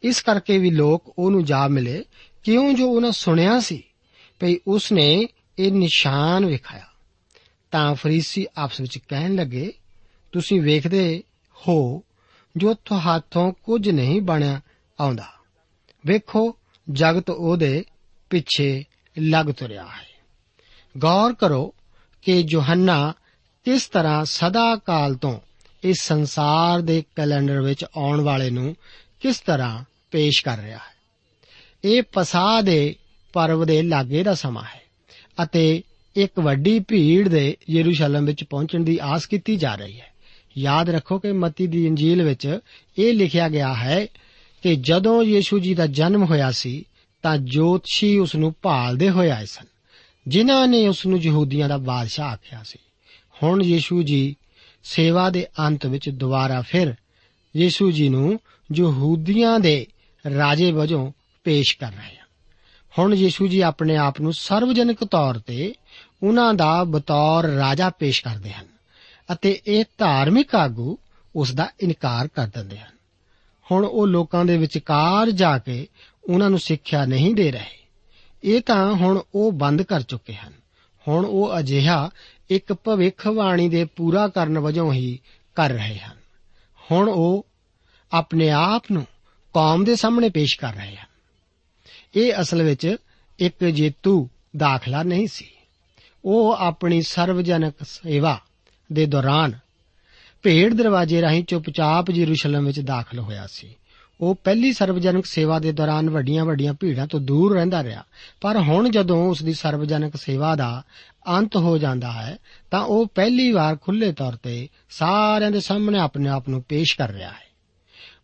ਇਸ ਕਰਕੇ ਵੀ ਲੋਕ ਉਹਨੂੰ ਜਾ ਮਿਲੇ, ਕਿਉਂ ਜੋ ਉਹਨਾਂ ਸੁਣਿਆ ਸੀ? ਭਈ ਉਸ ਨੇ ਇਹ ਨਿਸ਼ਾਨ ਵਿਖਾਇਆ। ਤਾਂ ਫਰੀਸੀ ਆਪਸ ਵਿੱਚ ਕਹਿਣ ਲੱਗੇ, ਤੁਸੀਂ ਵੇਖਦੇ ਹੋ, ਜੋ ਤੁਹਾਥੋਂ ਕੁਝ ਨਹੀਂ ਬਣਿਆ ਆਉਂਦਾ। ਵੇਖੋ, ਜਗਤ ਉਹਦੇ ਪਿੱਛੇ ਲੱਗ ਤੁਰਿਆ ਹੈ। ਗੌਰ ਕਰੋ ਕਿ ਯੋਹੰਨਾ ਕਿਸ ਤਰ੍ਹਾਂ ਸਦਾ ਕਾਲ ਤੋਂ ਇਸ ਸੰਸਾਰ ਦੇ ਕੈਲੰਡਰ ਵਿੱਚ ਆਉਣ ਵਾਲੇ ਨੂੰ ਕਿਸ ਤਰ੍ਹਾਂ ਪੇਸ਼ ਕਰ ਰਿਹਾ ਹੈ? ਇਹ ਪਸਾਹ ਦੇ ਪਰਵ ਦੇ ਲਾਗੇ ਦਾ ਸਮਾਂ ਹੈ ਅਤੇ ਇੱਕ ਵੱਡੀ ਭੀੜ ਦੇ ਯਰੂਸ਼ਲਮ ਵਿੱਚ ਪਹੁੰਚਣ ਦੀ ਆਸ ਕੀਤੀ ਜਾ ਰਹੀ ਹੈ। ਯਾਦ ਰੱਖੋ ਕਿ ਮਤੀ ਦੀ ਇੰਜੀਲ ਵਿੱਚ ਇਹ ਲਿਖਿਆ ਗਿਆ ਹੈ ਕਿ ਜਦੋਂ ਯੀਸ਼ੂ ਜੀ ਦਾ ਜਨਮ ਹੋਇਆ ਸੀ ਤਾਂ ਜੋਤਸ਼ੀ ਉਸ ਨੂੰ ਭਾਲਦੇ ਹੋਏ ਆਏ ਸਨ। ਜਿਨ੍ਹਾਂ ਨੇ ਉਸ ਨੂੰ ਯਹੂਦੀਆਂ ਦਾ ਬਾਦਸ਼ਾਹ ਆਖਿਆ ਸੀ। ਹੁਣ ਯੀਸ਼ੂ ਜੀ ਸੇਵਾ ਦੇ ਅੰਤ ਵਿੱਚ ਦੁਬਾਰਾ ਫਿਰ ਯੀਸ਼ੂ ਜੀ ਨੂੰ ਯਹੂਦੀਆਂ ਦੇ ਰਾਜੇ ਵਜੋਂ ਪੇਸ਼ ਕਰ ਰਹੇ ਹਨ। ਹੁਣ ਯੀਸ਼ੂ ਜੀ ਆਪਣੇ ਆਪ ਨੂੰ ਸਰਵਜਨਿਕ ਤੌਰ ਤੇ ਉਹਨਾਂ ਦਾ ਬਤੌਰ ਰਾਜਾ ਪੇਸ਼ ਕਰਦੇ ਹਨ ਅਤੇ ਇਹ ਧਾਰਮਿਕ ਆਗੂ ਉਸ ਦਾ ਇਨਕਾਰ ਕਰ ਦਿੰਦੇ ਹਨ। ਹੁਣ ਉਹ ਲੋਕਾਂ ਦੇ ਵਿਚਕਾਰ ਜਾ ਕੇ ਉਹਨਾਂ ਨੂੰ ਸਿੱਖਿਆ ਨਹੀਂ ਦੇ ਰਹੇ। ਇਹ ਤਾਂ ਹੁਣ ਉਹ ਬੰਦ ਕਰ ਚੁੱਕੇ ਹਨ। ਹੁਣ ਉਹ ਅਜਿਹਾ ਇੱਕ ਭਵਿੱਖਬਾਣੀ ਦੇ ਪੂਰਾ ਕਰਨ ਵਜੋਂ ਹੀ ਕਰ ਰਹੇ ਹਨ। ਹੁਣ ਉਹ ਆਪਣੇ ਆਪ ਨੂੰ ਕੌਮ ਦੇ ਸਾਹਮਣੇ ਪੇਸ਼ ਕਰ ਰਹੇ ਹਨ। ਇਹ ਅਸਲ ਵਿੱਚ ਇੱਕ ਜੇਤੂ ਦਾਖਲਾ ਨਹੀਂ ਸੀ। ਉਹ ਆਪਣੀ ਸਰਵਜਨਕ ਸੇਵਾ ਦੇ ਦੌਰਾਨ ਭੇਡ ਦਰਵਾਜ਼ੇ ਰਾਹੀਂ ਚੁੱਪਚਾਪ ਯਰੂਸ਼ਲਮ ਵਿੱਚ ਦਾਖਲ ਹੋਇਆ ਸੀ। ਉਹ ਪਹਿਲੀ ਸਰਵਜਨਕ ਸੇਵਾ ਦੇ ਦੌਰਾਨ ਵੱਡੀਆਂ-ਵੱਡੀਆਂ ਭੀੜਾਂ ਤੋਂ ਦੂਰ ਰਹਿੰਦਾ ਰਿਹਾ। ਪਰ ਹੁਣ ਜਦੋਂ ਉਸ ਦੀ ਸਰਵਜਨਕ ਸੇਵਾ ਦਾ ਅੰਤ ਹੋ ਜਾਂਦਾ ਹੈ, ਤਾਂ ਉਹ ਪਹਿਲੀ ਵਾਰ ਖੁੱਲੇ ਤੌਰ ਤੇ ਸਾਰਿਆਂ ਦੇ ਸਾਹਮਣੇ ਆਪਣੇ ਆਪ ਨੂੰ ਪੇਸ਼ ਕਰ ਰਿਹਾ ਹੈ।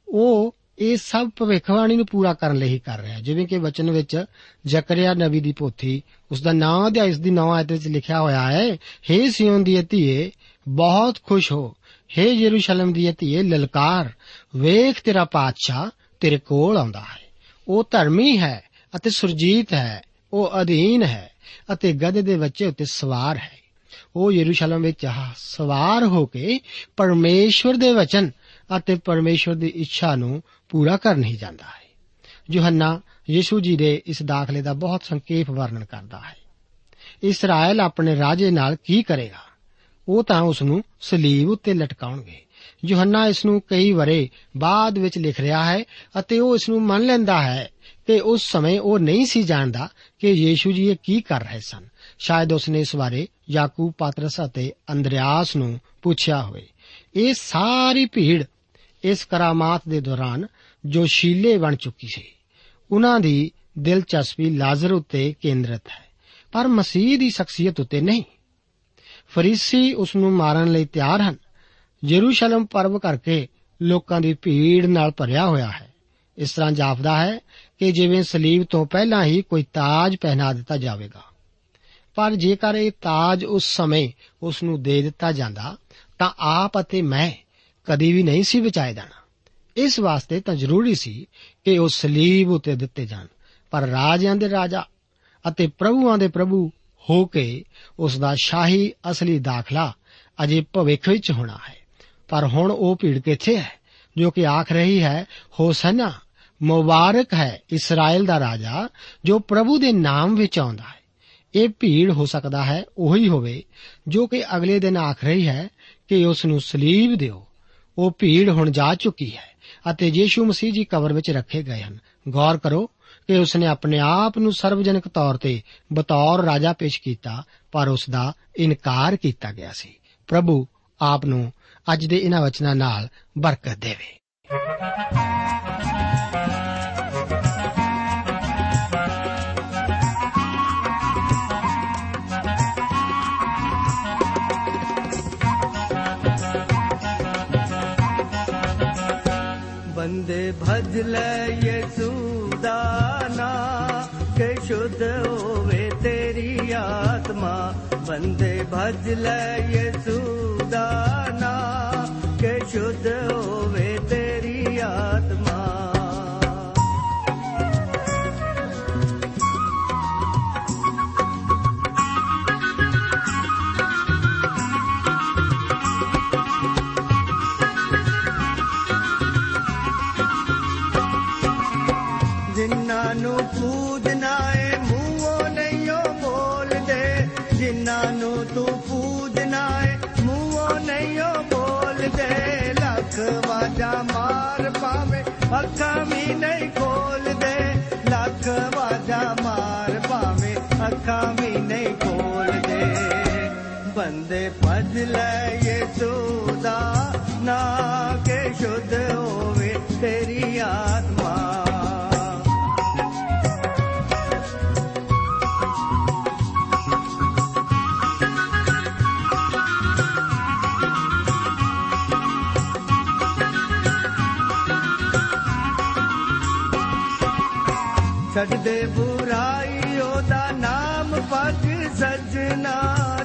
ਉਹ ਇਹ ਸਭ ਭਵਿੱਖਬਾਣੀ ਨੂੰ ਪੂਰਾ ਕਰਨ ਲਈ ਹੀ ਕਰ ਰਿਹਾ ਜਿਵੇਂ ਕਿ ਵਚਨ ਵਿੱਚ ਜ਼ਕਰਿਆ ਨਬੀ ਦੀ ਪੋਥੀ ਉਸ ਦਾ ਨਾਮ ਅਧਿਆਇ ਇਸ ਦੀ 9 ਆਇਤ ਵਿੱਚ ਲਿਖਿਆ ਹੋਇਆ ਹੈ हे ਸਿਯੋਨ ਦੀ ਧੀਏ, ਬਹੁਤ ਖੁਸ਼ ਹੋ। हे ਯਰੂਸ਼ਲਮ ਦੀ ਧੀਏ ਲਲਕਾਰ, ਵੇਖ ਤੇਰਾ ਪਾਤਸ਼ਾਹ, ਤੇਰੇ ਕੋਲ ਆਉਂਦਾ ਹੈ। ਉਹ ਧਰਮੀ ਹੈ ਅਤੇ ਸੁਰਜੀਤ ਹੈ, ਉਹ ਅਧੀਨ ਹੈ ਅਤੇ ਗਧੇ ਦੇ ਬੱਚੇ ਉੱਤੇ ਸਵਾਰ ਹੈ। ਉਹ ਯਰੂਸ਼ਲਮ ਵਿੱਚ ਸਵਾਰ ਹੋ ਕੇ ਪਰਮੇਸ਼ਵਰ ਦੇ ਵਚਨ ਅਤੇ ਪਰਮੇਸ਼ਵਰ ਦੀ ਇੱਛਾ ਨੂੰ ਪੂਰਾ ਕਰਨ ਹੀ ਜਾਂਦਾ ਹੈ। ਯੋਹੰਨਾ ਯੀਸ਼ੂ ਜੀ ਦੇ ਇਸ ਦਾਖਲੇ ਦਾ ਬਹੁਤ ਸੰਖੇਪ ਵਰਣਨ ਕਰਦਾ ਹੈ। ਇਸਰਾਇਲ ਆਪਣੇ ਰਾਜੇ ਨਾਲ ਕੀ ਕਰੇਗਾ? ਉਹ ਤਾਂ ਉਸ ਨੂੰ ਸਲੀਬ ਉੱਤੇ ਲਟਕਾਉਣਗੇ। ਯੋਹੰਨਾ ਇਸ ਨੂੰ ਕਈ ਵਰੇ ਬਾਅਦ ਵਿੱਚ ਲਿਖ ਰਿਹਾ ਹੈ ਅਤੇ ਉਹ ਇਸ ਨੂੰ ਮੰਨ ਲੈਂਦਾ ਹੈ ਕਿ ਉਸ ਸਮੇਂ ਉਹ ਨਹੀਂ ਸੀ ਜਾਣਦਾ ਕਿ ਯੀਸ਼ੂ ਜੀ ਇਹ ਕੀ ਕਰ ਰਹੇ ਸਨ। ਸ਼ਾਇਦ ਉਸ ਨੇ ਇਸ ਬਾਰੇ ਯਾਕੂਬ ਪਾਤਰਸ ਅਤੇ ਅੰਦਰਿਆਸ ਨੂੰ ਪੁੱਛਿਆ ਹੋਵੇ। ਇਹ ਸਾਰੀ ਭੀੜ ਇਸ ਕਰਾਮਾਤ ਦੇ ਦੌਰਾਨ ਜੋ ਸ਼ੀਲੇ ਬਣ ਚੁੱਕੀ ਸੀ। ਉਹਨਾਂ ਦੀ ਦਿਲਚਸਪੀ ਲਾਜ਼ਰ ਉੱਤੇ ਕੇਂਦਰਿਤ ਹੈ। ਪਰ ਮਸੀਹ ਦੀ ਸ਼ਖਸੀਅਤ ਉੱਤੇ ਨਹੀਂ। ਫਰੀਸੀ ਉਸ ਨੂੰ ਮਾਰਨ ਲਈ ਤਿਆਰ ਹਨ। ਯਰੂਸ਼ਲਮ ਪਰਵ ਕਰਕੇ ਲੋਕਾਂ ਦੀ ਭੀੜ ਨਾਲ ਭਰਿਆ ਹੋਇਆ ਹੈ। ਇਸ ਤਰ੍ਹਾਂ ਜਾਪਦਾ ਹੈ ਕਿ ਜਿਵੇਂ ਸਲੀਬ ਤੋਂ ਪਹਿਲਾਂ ਹੀ ਕੋਈ ਤਾਜ ਪਹਿਨਾ ਦਿੱਤਾ ਜਾਵੇਗਾ। ਪਰ ਜੇਕਰ ਇਹ ਤਾਜ ਉਸ ਸਮੇਂ ਉਸ ਨੂੰ ਦੇ ਦਿੱਤਾ ਜਾਂਦਾ, ਤਾਂ ਆਪ ਅਤੇ ਮੈਂ ਕਦੀ ਵੀ ਨਹੀਂ ਸੀ ਬਚਾਏ ਜਾਣਾ। ਇਸ ਵਾਸਤੇ ਤਾਂ ਜ਼ਰੂਰੀ ਸੀ ਕਿ ਉਹ ਸਲੀਬ ਉਤੇ ਦਿੱਤੇ ਜਾਣ। ਪਰ ਰਾਜਿਆਂ ਦੇ ਰਾਜਾ ਅਤੇ ਪ੍ਰਭੂਆਂ ਦੇ ਪ੍ਰਭੂ ਹੋ ਕੇ ਉਸ ਦਾ ਸ਼ਾਹੀ ਅਸਲੀ ਦਾਖਲਾ ਅਜੇ ਭਵਿੱਖ ਵਿੱਚ ਹੋਣਾ ਹੈ। ਪਰ ਹੁਣ ਉਹ ਭੀੜ ਕਿੱਥੇ ਹੈ? ਜੋ ਕਿ ਆਖ ਰਹੀ ਹੈ, ਹੋਸਨਾ ਮੁਬਾਰਕ ਹੈ ਇਸਰਾਇਲ ਦਾ ਰਾਜਾ ਜੋ ਪ੍ਰਭੂ ਦੇ ਨਾਮ ਵਿੱਚ ਆਉਂਦਾ ਹੈ। ਇਹ ਭੀੜ ਹੋ ਸਕਦਾ ਹੈ, ਉਹੀ ਹੋਵੇ ਜੋ ਕਿ ਅਗਲੇ ਦਿਨ ਆਖ ਰਹੀ ਹੈ ਕਿ ਉਸ ਨੂੰ ਸਲੀਬ ਦਿਓ। ਉਹ ਭੀੜ ਹੁਣ ਜਾ ਚੁੱਕੀ ਹੈ ਅਤੇ ਯੀਸ਼ੂ ਮਸੀਹ ਜੀ ਕਬਰ ਵਿੱਚ ਰੱਖੇ ਗਏ ਹਨ। ਗੌਰ ਕਰੋ ਕਿ ਉਸਨੇ ਆਪਣੇ ਆਪ ਨੂੰ ਸਰਵਜਨਕ ਤੌਰ ਤੇ ਬਤੌਰ ਰਾਜਾ ਪੇਸ਼ ਕੀਤਾ, ਪਰ ਉਸ ਦਾ ਇਨਕਾਰ ਕੀਤਾ ਗਿਆ ਸੀ। ਪ੍ਰਭੂ ਆਪ ਨੂੰ ਅੱਜ ਦੇ ਇਹਨਾਂ ਵਚਨਾਂ ਨਾਲ ਬਰਕਤ ਦੇਵੇ। ਬੰਦੇ ਭਜ ਲੈ ਯਿਸੂ ਦਾ ਨਾਂ शुद्ध होवे तेरी आत्मा। बंदे भज लय सुदाना। के शुद्ध होवे ਜਿਨ੍ਹਾਂ ਨੂੰ ਤੂੰ ਪੂਜਨਾ ਏ, ਮੂੰਹੋਂ ਨਹੀਂ ਉਹ ਬੋਲਦੇ। ਲੱਖ ਵਾਜਾ ਮਾਰ ਪਾਵੇ ਅੱਖਾਂ ਵੀ ਨਹੀਂ ਖੋਲਦੇ। ਲੱਖ ਵਾਜਾ ਮਾਰ ਪਾਵੇ ਅੱਖਾਂ ਵੀ ਨਹੀਂ ਖੋਲਦੇ। ਬੰਦੇ ਭਜ ਲੈ ਯਿਸੂ ਦਾ ਨਾ ਕੇ ਸ਼ੁੱਧ ਛੱਡ ਦੇ ਬੁਰਾਈ ਉਹਦਾ ਨਾਮ ਪੱਗ ਸਜਣਾ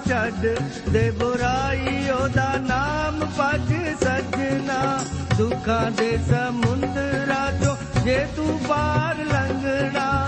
ਛੱਡ ਦੇ ਬੁਰਾਈ ਉਹਦਾ ਨਾਮ ਪੱਗ ਸਜਣਾ ਦੁੱਖਾਂ ਦੇ ਸਮੁੰਦਰਾਂ ਚੋਂ ਜੇ ਤੂੰ ਪਾਰ ਲੰਘਣਾ